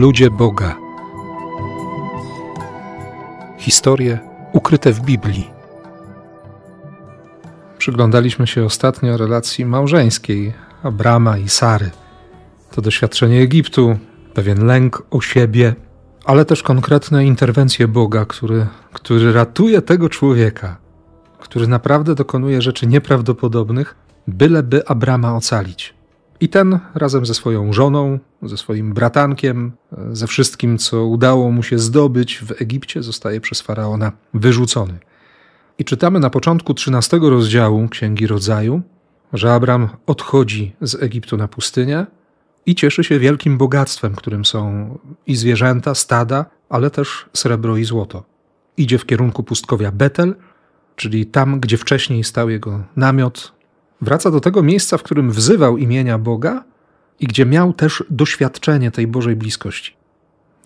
Ludzie Boga. Historie ukryte w Biblii. Przyglądaliśmy się ostatnio relacji małżeńskiej Abrama i Sary. To doświadczenie Egiptu, pewien lęk o siebie, ale też konkretne interwencje Boga, który, który ratuje tego człowieka, który naprawdę dokonuje rzeczy nieprawdopodobnych, byleby Abrama ocalić. I ten razem ze swoją żoną, ze swoim bratankiem, ze wszystkim, co udało mu się zdobyć w Egipcie, zostaje przez faraona wyrzucony. I czytamy na początku 13 rozdziału Księgi Rodzaju, że Abram odchodzi z Egiptu na pustynię i cieszy się wielkim bogactwem, którym są i zwierzęta, stada, ale też srebro i złoto. Idzie w kierunku pustkowia Betel, czyli tam, gdzie wcześniej stał jego namiot, Wraca do tego miejsca, w którym wzywał imienia Boga i gdzie miał też doświadczenie tej Bożej bliskości.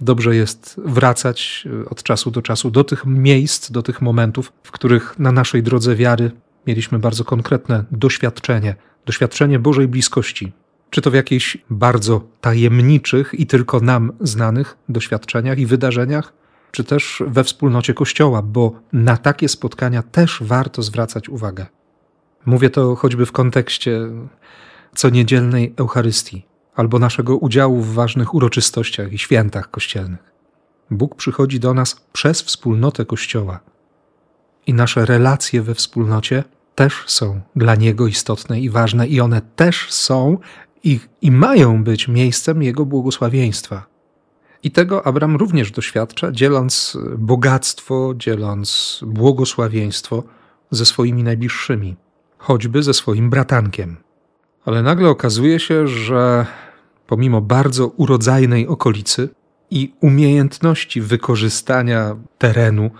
Dobrze jest wracać e, od czasu do czasu do tych miejsc, do tych momentów, w których na naszej drodze wiary mieliśmy bardzo konkretne doświadczenie, doświadczenie Bożej bliskości. Czy to w jakichś bardzo tajemniczych i tylko nam znanych doświadczeniach i wydarzeniach, czy też we wspólnocie Kościoła, bo na takie spotkania też warto zwracać uwagę. Mówię to choćby w kontekście co niedzielnej Eucharystii albo naszego udziału w ważnych uroczystościach i świętach kościelnych. Bóg przychodzi do nas przez wspólnotę Kościoła i nasze relacje we wspólnocie też są dla Niego istotne i ważne, i one też są i, i mają być miejscem Jego błogosławieństwa. I tego Abram również doświadcza, dzieląc bogactwo, dzieląc błogosławieństwo ze swoimi najbliższymi choćby ze swoim bratankiem. Ale nagle okazuje się, że pomimo bardzo urodzajnej okolicy i umiejętności wykorzystania terenu,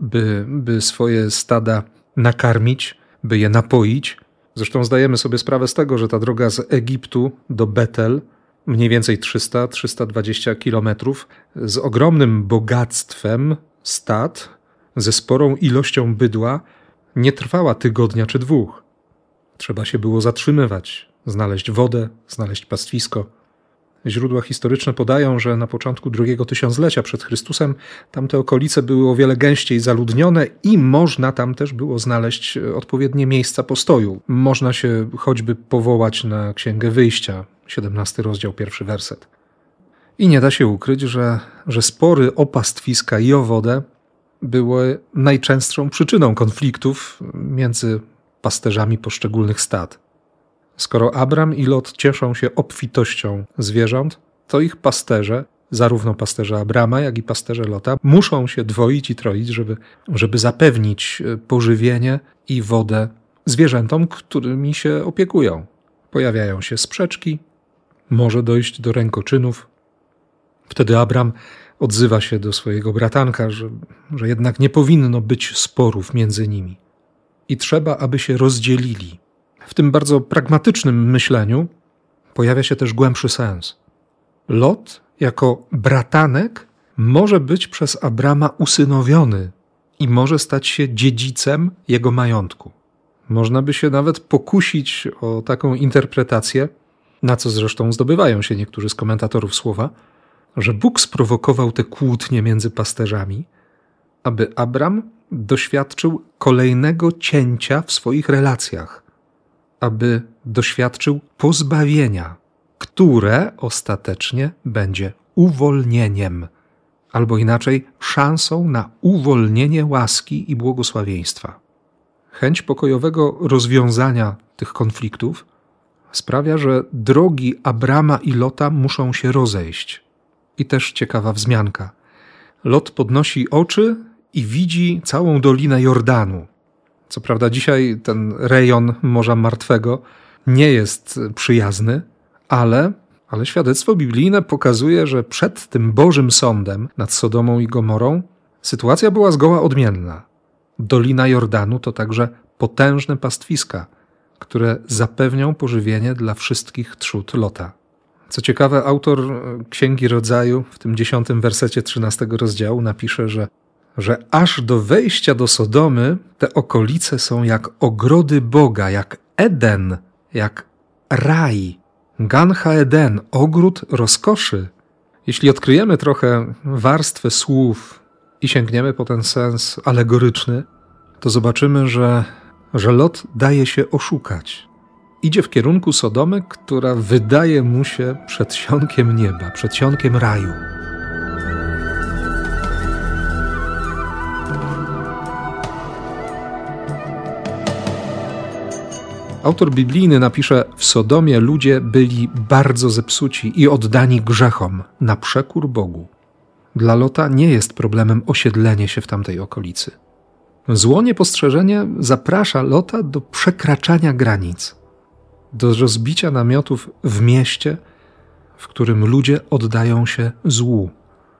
by, by swoje stada nakarmić, by je napoić, zresztą zdajemy sobie sprawę z tego, że ta droga z Egiptu do Betel, mniej więcej 300-320 kilometrów, z ogromnym bogactwem stad, ze sporą ilością bydła, nie trwała tygodnia czy dwóch. Trzeba się było zatrzymywać, znaleźć wodę, znaleźć pastwisko. Źródła historyczne podają, że na początku drugiego tysiąclecia przed Chrystusem tamte okolice były o wiele gęściej zaludnione i można tam też było znaleźć odpowiednie miejsca postoju. Można się choćby powołać na Księgę Wyjścia, 17 rozdział, pierwszy werset. I nie da się ukryć, że, że spory o pastwiska i o wodę były najczęstszą przyczyną konfliktów między pasterzami poszczególnych stad. Skoro Abram i Lot cieszą się obfitością zwierząt, to ich pasterze, zarówno pasterze Abrama, jak i pasterze Lota, muszą się dwoić i troić, żeby, żeby zapewnić e, pożywienie i wodę zwierzętom, którymi się opiekują. Pojawiają się sprzeczki, może dojść do rękoczynów. Wtedy Abram odzywa się do swojego bratanka, że, że jednak nie powinno być sporów między nimi i trzeba, aby się rozdzielili. W tym bardzo pragmatycznym myśleniu pojawia się też głębszy sens. Lot, jako bratanek, może być przez Abrama usynowiony i może stać się dziedzicem jego majątku. Można by się nawet pokusić o taką interpretację, na co zresztą zdobywają się niektórzy z komentatorów słowa, że Bóg sprowokował te kłótnie między pasterzami, aby Abram doświadczył kolejnego cięcia w swoich relacjach, aby doświadczył pozbawienia, które ostatecznie będzie uwolnieniem, albo inaczej szansą na uwolnienie łaski i błogosławieństwa. Chęć pokojowego rozwiązania tych konfliktów sprawia, że drogi Abrama i Lota muszą się rozejść. I też ciekawa wzmianka. Lot podnosi oczy i widzi całą dolinę Jordanu. Co prawda, dzisiaj ten rejon Morza Martwego nie jest przyjazny, ale, ale świadectwo biblijne pokazuje, że przed tym Bożym Sądem nad Sodomą i Gomorą sytuacja była zgoła odmienna. Dolina Jordanu to także potężne pastwiska, które zapewnią pożywienie dla wszystkich trzód Lota. Co ciekawe, autor Księgi Rodzaju w tym dziesiątym wersecie trzynastego rozdziału napisze, że że aż do wejścia do Sodomy te okolice są jak ogrody Boga, jak Eden, jak raj. Ganha Eden, ogród rozkoszy. Jeśli odkryjemy trochę warstwę słów i sięgniemy po ten sens alegoryczny, to zobaczymy, że, że Lot daje się oszukać. Idzie w kierunku Sodomy, która wydaje mu się przedsionkiem nieba, przedsionkiem raju. Autor biblijny napisze: W Sodomie ludzie byli bardzo zepsuci i oddani grzechom, na przekór Bogu. Dla Lota nie jest problemem osiedlenie się w tamtej okolicy. Zło niepostrzeżenie zaprasza Lota do przekraczania granic, do rozbicia namiotów w mieście, w którym ludzie oddają się złu,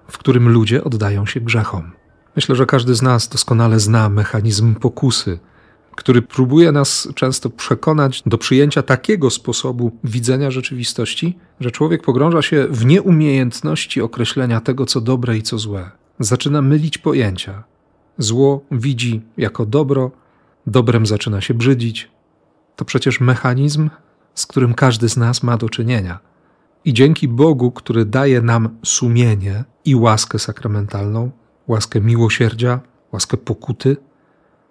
w którym ludzie oddają się grzechom. Myślę, że każdy z nas doskonale zna mechanizm pokusy, który próbuje nas często przekonać do przyjęcia takiego sposobu widzenia rzeczywistości, że człowiek pogrąża się w nieumiejętności określenia tego, co dobre i co złe. Zaczyna mylić pojęcia. Zło widzi jako dobro, dobrem zaczyna się brzydzić. To przecież mechanizm, z którym każdy z nas ma do czynienia. I dzięki Bogu, który daje nam sumienie i łaskę sakramentalną, łaskę miłosierdzia, łaskę pokuty,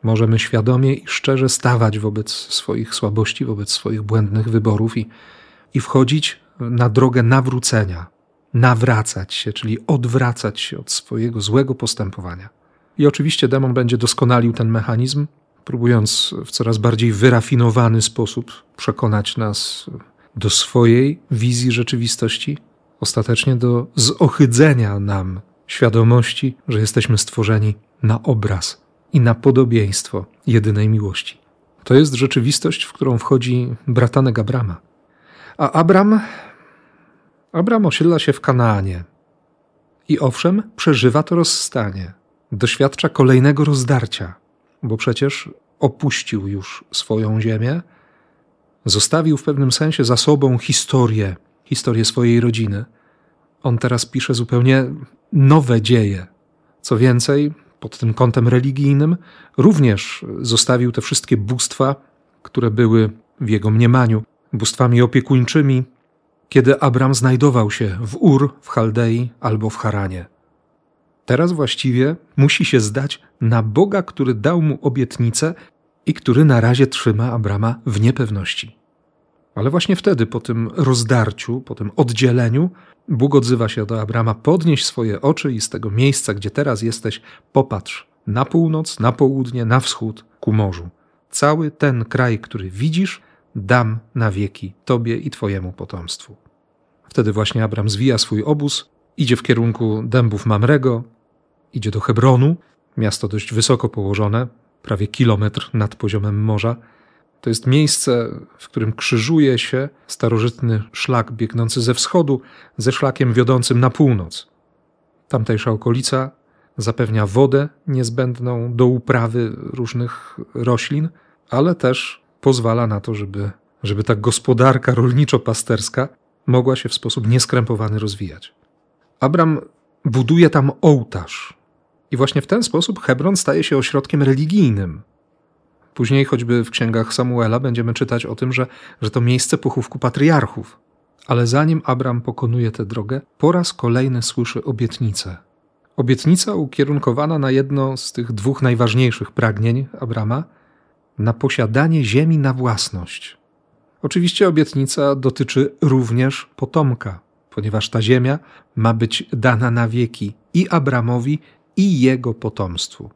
Możemy świadomie i szczerze stawać wobec swoich słabości, wobec swoich błędnych wyborów i, i wchodzić na drogę nawrócenia, nawracać się, czyli odwracać się od swojego złego postępowania. I oczywiście demon będzie doskonalił ten mechanizm, próbując w coraz bardziej wyrafinowany sposób przekonać nas do swojej wizji rzeczywistości, ostatecznie do zohydzenia nam świadomości, że jesteśmy stworzeni na obraz i na podobieństwo jedynej miłości. To jest rzeczywistość, w którą wchodzi bratanek Abrama. A Abram, Abram osiedla się w Kanaanie. I owszem, przeżywa to rozstanie. Doświadcza kolejnego rozdarcia, bo przecież opuścił już swoją ziemię, zostawił w pewnym sensie za sobą historię, historię swojej rodziny. On teraz pisze zupełnie nowe dzieje. Co więcej, pod tym kątem religijnym, również zostawił te wszystkie bóstwa, które były w jego mniemaniu bóstwami opiekuńczymi, kiedy Abram znajdował się w Ur, w Chaldei albo w Haranie. Teraz właściwie musi się zdać na Boga, który dał mu obietnicę i który na razie trzyma Abrama w niepewności. Ale właśnie wtedy, po tym rozdarciu, po tym oddzieleniu, Bóg odzywa się do Abrama: Podnieś swoje oczy i z tego miejsca, gdzie teraz jesteś, popatrz na północ, na południe, na wschód, ku morzu. Cały ten kraj, który widzisz, dam na wieki Tobie i Twojemu potomstwu. Wtedy właśnie Abram zwija swój obóz, idzie w kierunku dębów Mamrego, idzie do Hebronu, miasto dość wysoko położone, prawie kilometr nad poziomem morza to jest miejsce, w którym krzyżuje się starożytny szlak biegnący ze wschodu ze szlakiem wiodącym na północ. Tamtejsza okolica zapewnia wodę niezbędną do uprawy różnych roślin, ale też pozwala na to, żeby, żeby ta gospodarka rolniczo-pasterska mogła się w sposób nieskrępowany rozwijać. Abram buduje tam ołtarz. I właśnie w ten sposób Hebron staje się ośrodkiem religijnym, Później choćby w księgach Samuela będziemy czytać o tym, że, że to miejsce pochówku patriarchów. Ale zanim Abram pokonuje tę drogę, po raz kolejny słyszy obietnicę. Obietnica ukierunkowana na jedno z tych dwóch najważniejszych pragnień Abrama na posiadanie ziemi na własność. Oczywiście obietnica dotyczy również potomka, ponieważ ta ziemia ma być dana na wieki i Abramowi, i jego potomstwu.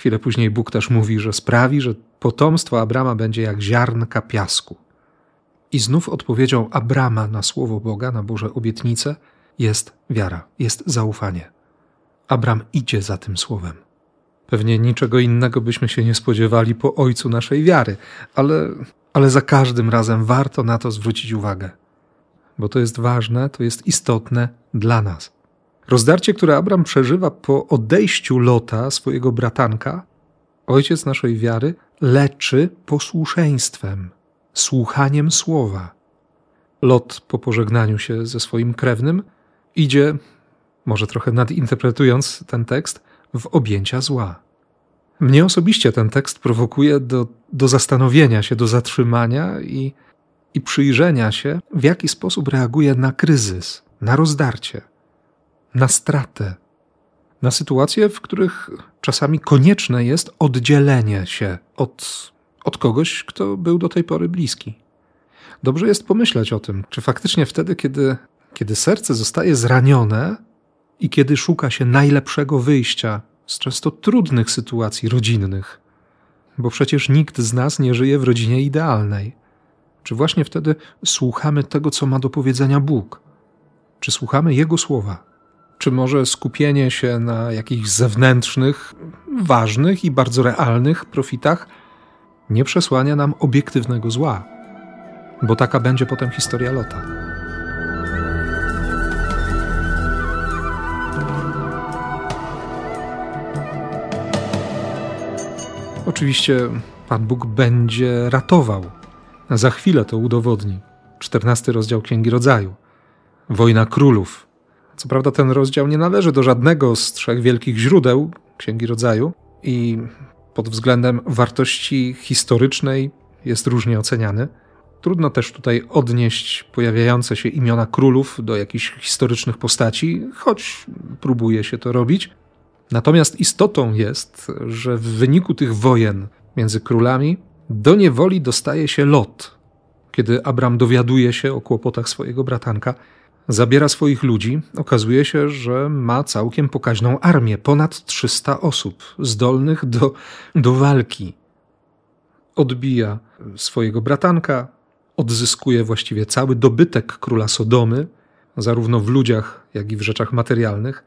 Chwilę później Bóg też mówi, że sprawi, że potomstwo Abrama będzie jak ziarnka piasku. I znów odpowiedzią Abrama na słowo Boga, na Boże obietnice, jest wiara, jest zaufanie. Abram idzie za tym słowem. Pewnie niczego innego byśmy się nie spodziewali po ojcu naszej wiary, ale, ale za każdym razem warto na to zwrócić uwagę, bo to jest ważne, to jest istotne dla nas. Rozdarcie, które Abram przeżywa po odejściu Lota, swojego bratanka, ojciec naszej wiary, leczy posłuszeństwem, słuchaniem słowa. Lot po pożegnaniu się ze swoim krewnym idzie, może trochę nadinterpretując ten tekst, w objęcia zła. Mnie osobiście ten tekst prowokuje do, do zastanowienia się, do zatrzymania i, i przyjrzenia się, w jaki sposób reaguje na kryzys, na rozdarcie. Na stratę, na sytuacje, w których czasami konieczne jest oddzielenie się od, od kogoś, kto był do tej pory bliski. Dobrze jest pomyśleć o tym, czy faktycznie wtedy, kiedy, kiedy serce zostaje zranione i kiedy szuka się najlepszego wyjścia z często trudnych sytuacji rodzinnych, bo przecież nikt z nas nie żyje w rodzinie idealnej. Czy właśnie wtedy słuchamy tego, co ma do powiedzenia Bóg? Czy słuchamy Jego słowa? Czy może skupienie się na jakichś zewnętrznych, ważnych i bardzo realnych profitach nie przesłania nam obiektywnego zła? Bo taka będzie potem historia Lota. Oczywiście Pan Bóg będzie ratował. Za chwilę to udowodni. Czternasty rozdział Księgi Rodzaju. Wojna Królów. Co prawda ten rozdział nie należy do żadnego z trzech wielkich źródeł Księgi Rodzaju i pod względem wartości historycznej jest różnie oceniany. Trudno też tutaj odnieść pojawiające się imiona królów do jakichś historycznych postaci, choć próbuje się to robić. Natomiast istotą jest, że w wyniku tych wojen między królami do niewoli dostaje się Lot. Kiedy Abram dowiaduje się o kłopotach swojego bratanka, zabiera swoich ludzi, okazuje się, że ma całkiem pokaźną armię, ponad 300 osób, zdolnych do, do walki. Odbija swojego bratanka, odzyskuje właściwie cały dobytek króla Sodomy, zarówno w ludziach, jak i w rzeczach materialnych,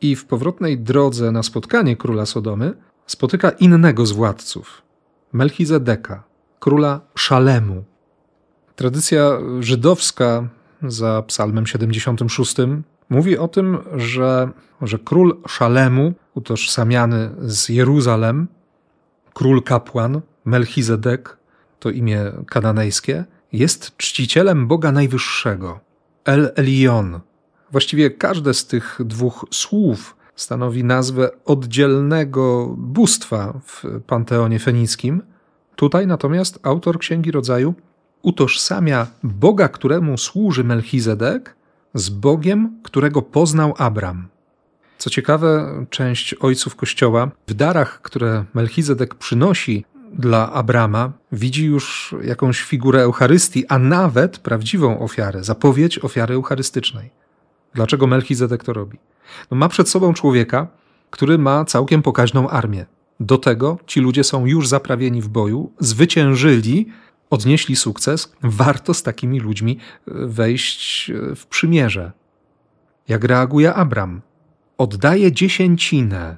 i w powrotnej drodze na spotkanie króla Sodomy spotyka innego z władców, Melchizedeka, króla Szalemu. Tradycja żydowska za psalmem 76 mówi o tym, że, że król Szalemu, utożsamiany z Jeruzalem, król kapłan, Melchizedek, to imię kananejskie, jest czcicielem Boga Najwyższego, El Elion. Właściwie każde z tych dwóch słów stanowi nazwę oddzielnego bóstwa w panteonie fenickim. Tutaj natomiast autor Księgi Rodzaju utożsamia Boga, któremu służy Melchizedek, z Bogiem, którego poznał Abram. Co ciekawe, część ojców Kościoła w darach, które Melchizedek przynosi dla Abrama, widzi już jakąś figurę Eucharystii, a nawet prawdziwą ofiarę, zapowiedź ofiary eucharystycznej. Dlaczego Melchizedek to robi? No ma przed sobą człowieka, który ma całkiem pokaźną armię. Do tego ci ludzie są już zaprawieni w boju, zwyciężyli, odnieśli sukces. Warto z takimi ludźmi e, wejść e, w przymierze. Jak reaguje Abram? Oddaje dziesięcinę.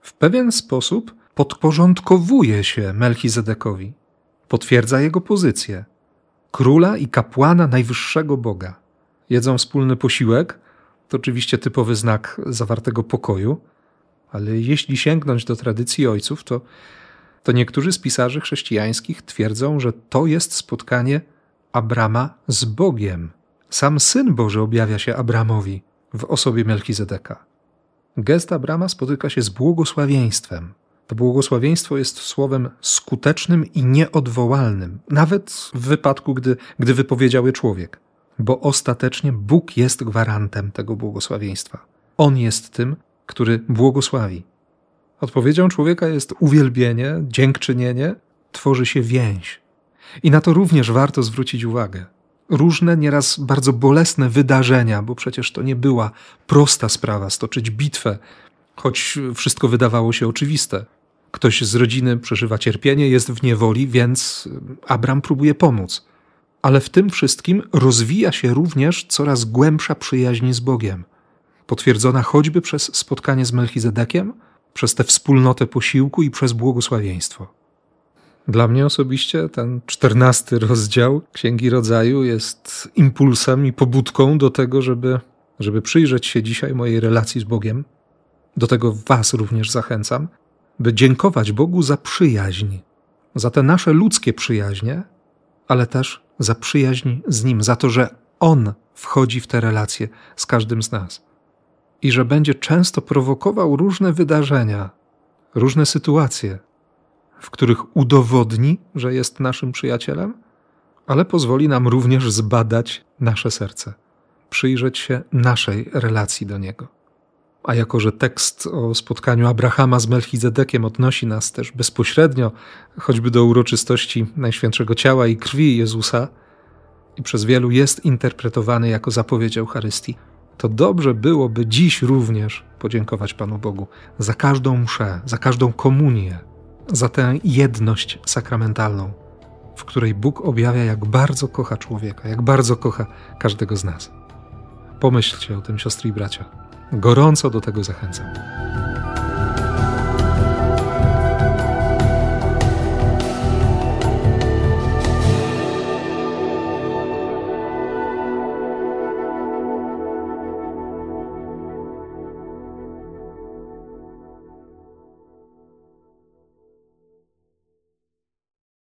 W pewien sposób podporządkowuje się Melchizedekowi. Potwierdza jego pozycję. Króla i kapłana najwyższego Boga. Jedzą wspólny posiłek, to oczywiście typowy znak zawartego pokoju, ale jeśli sięgnąć do tradycji ojców, to, to niektórzy z pisarzy chrześcijańskich twierdzą, że to jest spotkanie Abrama z Bogiem. Sam Syn Boży objawia się Abramowi w osobie Melchizedeka. Gest Abrama spotyka się z błogosławieństwem. To błogosławieństwo jest słowem skutecznym i nieodwołalnym, nawet w wypadku, gdy, gdy wypowiedział je człowiek bo ostatecznie Bóg jest gwarantem tego błogosławieństwa. On jest tym, który błogosławi. Odpowiedzią człowieka jest uwielbienie, dziękczynienie, tworzy się więź. I na to również warto zwrócić uwagę. Różne, nieraz bardzo bolesne wydarzenia, bo przecież to nie była prosta sprawa stoczyć bitwę, choć wszystko wydawało się oczywiste. Ktoś z rodziny przeżywa cierpienie, jest w niewoli, więc Abram próbuje pomóc ale w tym wszystkim rozwija się również coraz głębsza przyjaźń z Bogiem, potwierdzona choćby przez spotkanie z Melchizedekiem, przez tę wspólnotę posiłku i przez błogosławieństwo. Dla mnie osobiście ten czternasty rozdział Księgi Rodzaju jest impulsem i pobudką do tego, żeby, żeby przyjrzeć się dzisiaj mojej relacji z Bogiem. Do tego Was również zachęcam, by dziękować Bogu za przyjaźń, za te nasze ludzkie przyjaźnie, ale też za przyjaźń z Nim, za to, że On wchodzi w te relacje z każdym z nas i że będzie często prowokował różne wydarzenia, różne sytuacje, w których udowodni, że jest naszym przyjacielem, ale pozwoli nam również zbadać nasze serce, przyjrzeć się naszej relacji do Niego. A jako, że tekst o spotkaniu Abrahama z Melchizedekiem odnosi nas też bezpośrednio, choćby do uroczystości Najświętszego Ciała i Krwi Jezusa, i przez wielu jest interpretowany jako zapowiedź Eucharystii, to dobrze byłoby dziś również podziękować Panu Bogu za każdą mszę, za każdą komunię, za tę jedność sakramentalną, w której Bóg objawia, jak bardzo kocha człowieka, jak bardzo kocha każdego z nas. Pomyślcie o tym, siostry i bracia. Gorąco do tego zachęcam.